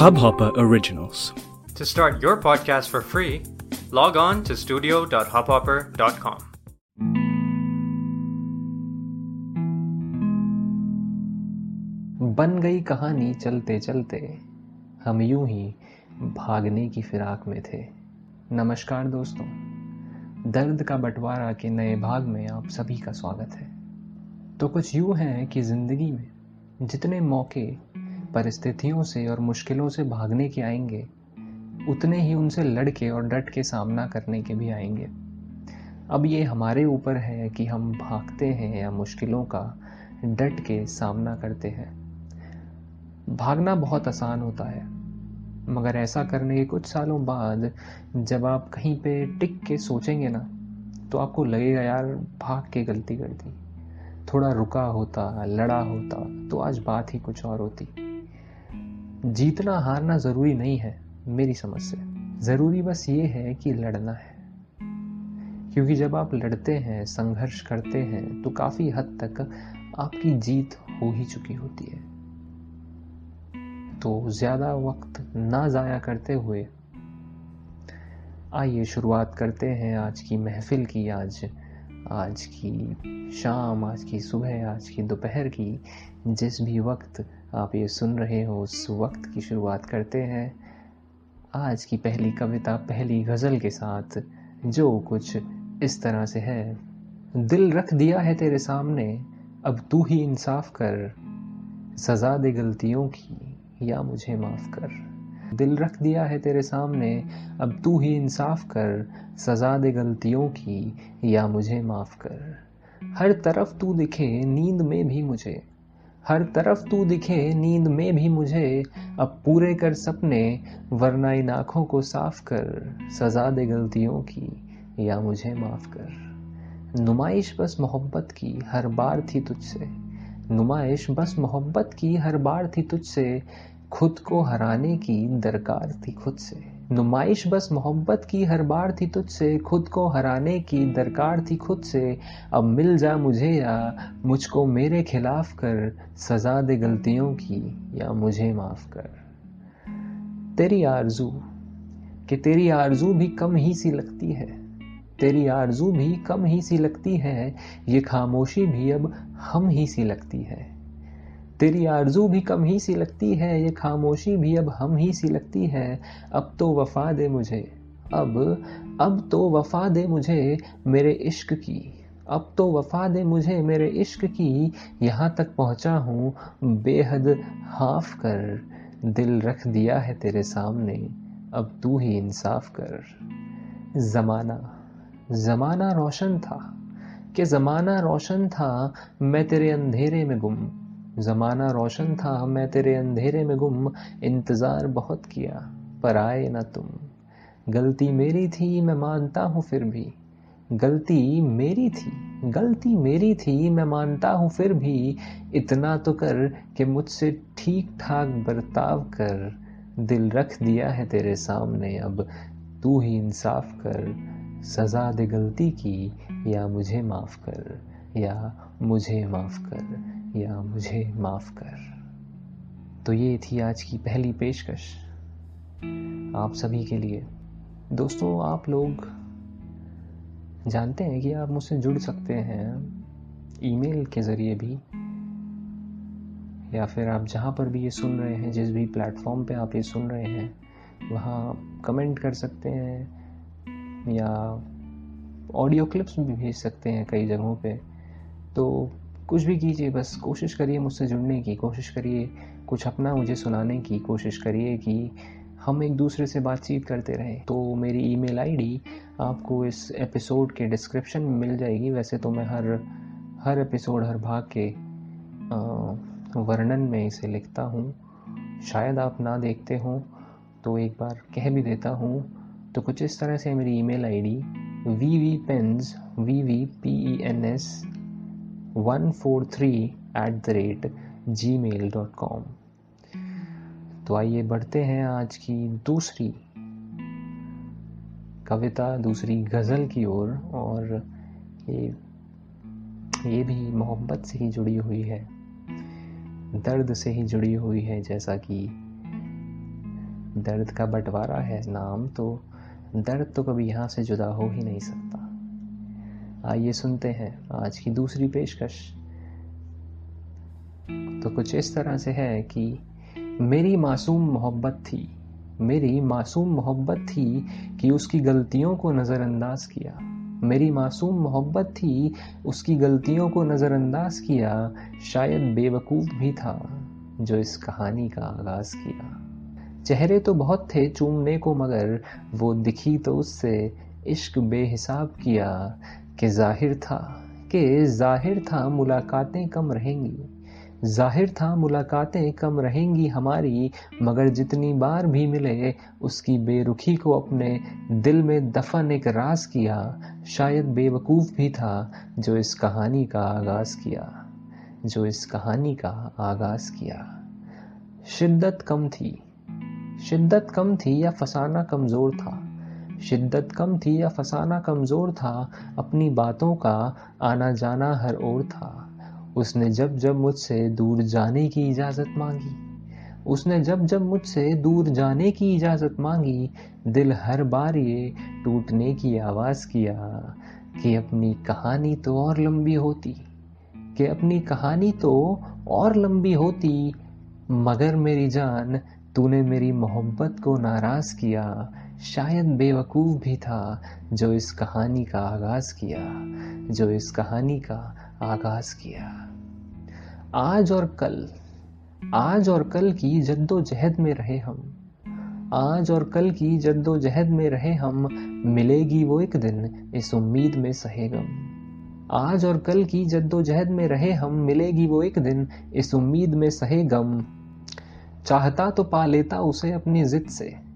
Hubhopper Originals. To start your podcast for free, log on to studio.hubhopper.com. बन गई कहानी चलते चलते हम यूँ ही भागने की फिराक में थे नमस्कार दोस्तों दर्द का बंटवारा के नए भाग में आप सभी का स्वागत है तो कुछ यूँ है कि ज़िंदगी में जितने मौके परिस्थितियों से और मुश्किलों से भागने के आएँगे, उतने ही उनसे लड़के और डट के सामना करने के भी आएँगे। अब ये हमारे ऊपर है कि हम भागते हैं या मुश्किलों का डट के सामना करते हैं। भागना बहुत आसान होता है, मगर ऐसा करने के कुछ सालों बाद जब आप कहीं पे टिक के सोचेंगे ना तो आपको लगेगा, यार, भाग के गलती कर दी। थोड़ा रुका होता, लड़ा होता तो आज बात ही कुछ और होती। जीतना हारना ज़रूरी नहीं है, मेरी समझ से। ज़रूरी बस ये है कि लड़ना है। क्योंकि जब आप लड़ते हैं, संघर्ष करते हैं तो काफ़ी हद तक आपकी जीत हो ही चुकी होती है। तो ज़्यादा वक्त ना ज़ाया करते हुए, आइए शुरुआत करते हैं आज की महफिल की आज। आज की शाम, आज की सुबह, आज की दोपहर की, जिस भी वक्त आप ये सुन रहे हो, उस वक्त की शुरुआत करते हैं। आज की पहली कविता, पहली गज़ल के साथ जो कुछ इस तरह से है। दिल रख दिया है तेरे सामने, अब तू ही इंसाफ कर। सजा दे गलतियों की, या मुझे माफ़ कर। दिल रख दिया है तेरे सामने, अब तू ही इंसाफ कर, सजा दे गलतियों की, या मुझे माफ़ कर। हर तरफ़ तू दिखे, नींद में भी मुझे। हर तरफ़ तू दिखे, नींद में भी मुझे। अब पूरे कर सपने, वरना इन आँखों को साफ़ कर, सजा दे गलतियों की, या मुझे माफ़ कर। नुमाइश बस मोहब्बत की, हर बार थी तुझसे। नुमाइश बस मोहब्बत की, हर बार थी तुझसे। खुद को हराने की दरकार थी खुद से। नुमाइश बस मोहब्बत की हर बार थी तुझसे। खुद को हराने की दरकार थी खुद से। अब मिल जा मुझे या मुझको मेरे खिलाफ कर। सजा दे गलतियों की या मुझे माफ़ कर। तेरी आरज़ू, कि तेरी आरज़ू भी कम ही सी लगती है। तेरी आरज़ू भी कम ही सी लगती है। ये खामोशी भी अब हम ही सी लगती है। तेरी आरज़ू भी कम ही सी लगती है, ये खामोशी भी अब हम ही सी लगती है। अब तो वफा दे मुझे, अब अब तो वफा दे मुझे मेरे इश्क की, अब तो वफा दे मुझे मेरे इश्क की, यहाँ तक पहुँचा हूँ, बेहद हाफ़ कर, दिल रख दिया है तेरे सामने, अब तू ही इंसाफ कर। ज़माना ज़माना रोशन था, कि ज़माना रोशन था, मैं तेरे अंधेरे में गुम ज़माना रोशन था, मैं तेरे अंधेरे में गुम, इंतज़ार बहुत किया, पर आए ना तुम। गलती मेरी थी, मैं मानता हूँ फिर भी। गलती मेरी थी, गलती मेरी थी, मैं मानता हूँ फिर भी। इतना तो कर कि मुझसे ठीक ठाक बर्ताव कर, दिल रख दिया है तेरे सामने अब। तू ही इंसाफ कर, सज़ा दे गलती की, या मुझे माफ़ कर, या मुझे माफ़ कर। या मुझे माफ़ कर। तो ये थी आज की पहली पेशकश। आप सभी के लिए। दोस्तों, आप लोग जानते हैं कि आप मुझसे जुड़ सकते हैं ईमेल के ज़रिए भी, या फिर आप जहाँ पर भी ये सुन रहे हैं, जिस भी प्लेटफॉर्म पे आप ये सुन रहे हैं, वहाँ कमेंट कर सकते हैं, या ऑडियो क्लिप्स भी भेज सकते हैं कई जगहों पे। तो कुछ भी कीजिए, बस कोशिश करिए मुझसे जुड़ने की, कोशिश करिए कुछ अपना मुझे सुनाने की, कोशिश करिए कि हम एक दूसरे से बातचीत करते रहें। तो मेरी ईमेल आईडी आपको इस एपिसोड के डिस्क्रिप्शन में मिल जाएगी। वैसे तो मैं हर हर एपिसोड, हर भाग के वर्णन में इसे लिखता हूँ। शायद आप ना देखते हों तो एक बार कह भी देता हूँ। तो कुछ इस तरह से मेरी email ID V V pens V V P E N S one four three at the rate Gmail dot com तो आइए बढ़ते हैं आज की दूसरी कविता दूसरी गज़ल की ओर और, और ये ये भी मोहब्बत से ही जुड़ी हुई है दर्द से ही जुड़ी हुई है जैसा कि दर्द का बंटवारा है नाम तो दर्द तो कभी यहाँ से जुदा हो ही नहीं सकता। आइए सुनते हैं आज की दूसरी पेशकश। तो कुछ इस तरह से है कि मेरी मासूम मोहब्बत थी, मेरी मासूम मोहब्बत थी कि उसकी गलतियों को नज़रअंदाज किया। मेरी मासूम मोहब्बत थी, उसकी गलतियों को नज़रअंदाज किया, शायद बेवकूफ़ भी था, जो इस कहानी का आगाज़ किया। चेहरे तो बहुत थे चूमने को, मगर वो दिखी तो उससे इश्क बेहिसाब किया कि ज़ाहिर था कि ज़ाहिर था मुलाकातें कम रहेंगी। ज़ाहिर था मुलाकातें कम रहेंगी हमारी, मगर जितनी बार भी मिले, उसकी बेरुखी को अपने दिल में दफन एक राज किया, शायद बेवकूफ़ भी था, जो इस कहानी का आगाज़ किया, जो इस कहानी का आगाज़ किया। शिद्दत कम थी। शिद्दत कम थी या फसाना कमज़ोर था? शिद्दत कम थी या फसाना कमज़ोर था, अपनी बातों का आना जाना हर ओर था। उसने जब जब मुझसे दूर जाने की इजाज़त मांगी, उसने जब जब मुझसे दूर जाने की इजाज़त मांगी, दिल हर बार ये टूटने की आवाज़ किया कि अपनी कहानी तो और लंबी होती, कि अपनी कहानी तो और लंबी होती, मगर मेरी जान, तूने मेरी मोहब्बत को नाराज़ किया शायद बेवकूफ़ भी था जो इस कहानी का आगाज़ किया, जो इस कहानी का आगाज़ किया। आज और कल, आज और कल की जद्दोजहद में रहे हम। आज और कल की जद्दोजहद में रहे हम, मिलेगी वो एक दिन इस उम्मीद में सहेगम। आज और कल की जद्दोजहद में रहे हम, मिलेगी वो एक दिन इस उम्मीद में सहे गम चाहता तो पा लेता उसे अपनी जिद से।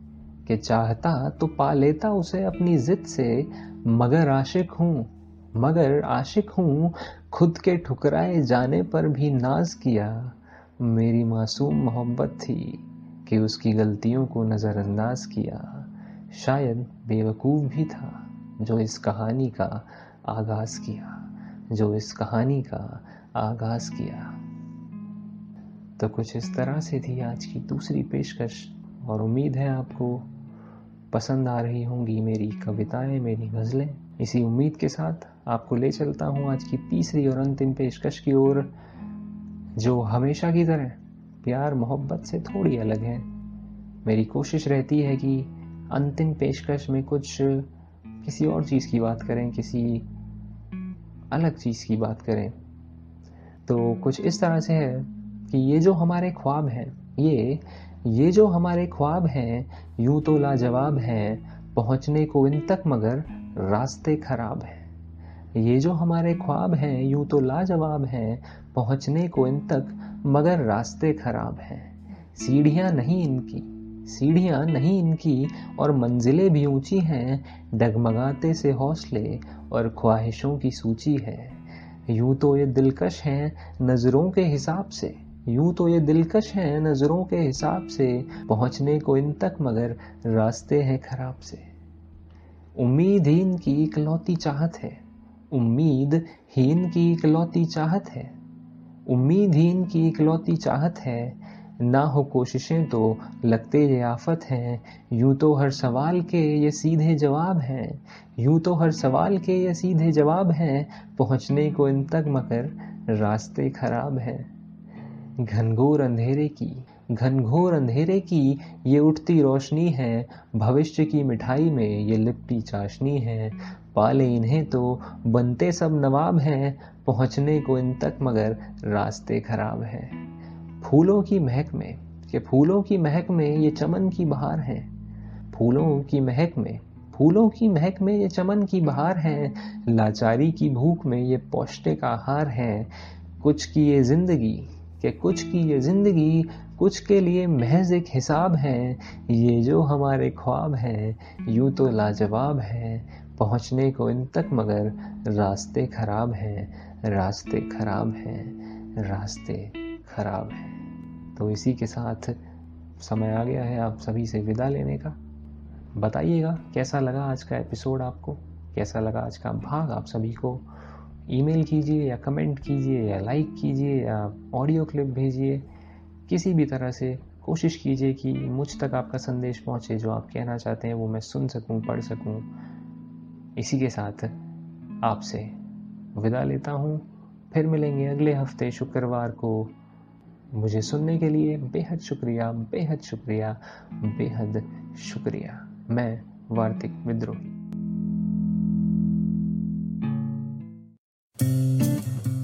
कि चाहता तो पा लेता उसे अपनी जिद से, मगर आशिक हूँ, मगर आशिक हूँ, खुद के ठुकराए जाने पर भी नाज किया। मेरी मासूम मोहब्बत थी कि उसकी गलतियों को नज़रअंदाज किया। शायद बेवकूफ़ भी था जो इस कहानी का आगाज़ किया, जो इस कहानी का आगाज़ किया। तो कुछ इस तरह से थी आज की दूसरी पेशकश। और उम्मीद है आपको पसंद आ रही होंगी मेरी कविताएँ, मेरी गज़लें। इसी उम्मीद के साथ आपको ले चलता हूँ आज की तीसरी और अंतिम पेशकश की ओर, जो हमेशा की तरह प्यार, मोहब्बत से थोड़ी अलग है। मेरी कोशिश रहती है कि अंतिम पेशकश में कुछ किसी और चीज़ की बात करें, किसी अलग चीज़ की बात करें। तो कुछ इस तरह से है कि ये जो हमारे ख्वाब हैं, ये ये जो हमारे ख्वाब हैं, यूँ तो लाजवाब हैं, पहुँचने को इन तक मगर रास्ते खराब हैं। ये जो हमारे ख्वाब हैं, यूँ तो लाजवाब हैं, पहुँचने को इन तक मगर रास्ते खराब हैं। सीढ़ियाँ नहीं इनकी, सीढ़ियाँ नहीं इनकी, और मंजिलें भी ऊँची हैं, डगमगाते से हौसले और ख्वाहिशों की सूची है। यूँ तो ये दिलकश हैं नज़रों के हिसाब से। यूँ तो ये दिलकश हैं नज़रों के हिसाब से, पहुँचने को इन तक मगर रास्ते हैं खराब से। उम्मीद ही इनकी इकलौती चाहत है। उम्मीद ही इनकी इकलौती चाहत है। उम्मीद ही इनकी इकलौती चाहत है। ना हो कोशिशें तो लगते ये आफत हैं। यूँ तो हर सवाल के ये सीधे जवाब हैं। यूँ तो हर सवाल के ये सीधे जवाब हैं। पहुँचने को इन तक मगर रास्ते खराब हैं। घनघोर अंधेरे की, घनघोर अंधेरे की ये उठती रोशनी है, भविष्य की मिठाई में ये लिपटी चाशनी है। पाले इन्हें तो बनते सब नवाब हैं, पहुँचने को इन तक मगर रास्ते खराब हैं। फूलों की महक में, के फूलों की महक में ये चमन की बहार है। फूलों की महक में, फूलों की महक में ये चमन की बहार है। लाचारी की भूख में ये पौष्टिक आहार है। कुछ की ये ज़िंदगी कि कुछ की ये ज़िंदगी, कुछ के लिए महज एक हिसाब है। ये जो हमारे ख्वाब हैं, यूँ तो लाजवाब है। पहुँचने को इन तक मगर रास्ते खराब हैं, रास्ते खराब हैं, रास्ते खराब हैं। तो इसी के साथ समय आ गया है आप सभी से विदा लेने का। बताइएगा, कैसा लगा आज का एपिसोड आपको? कैसा लगा आज का भाग आप सभी को? ईमेल कीजिए या कमेंट कीजिए या लाइक कीजिए या ऑडियो क्लिप भेजिए, किसी भी तरह से कोशिश कीजिए कि मुझ तक आपका संदेश पहुँचे, जो आप कहना चाहते हैं वो मैं सुन सकूँ, पढ़ सकूँ। इसी के साथ आपसे विदा लेता हूँ। फिर मिलेंगे अगले हफ़्ते शुक्रवार को मुझे सुनने के लिए। बेहद शुक्रिया बेहद शुक्रिया बेहद शुक्रिया। मैं वार्तिक विद्रोही।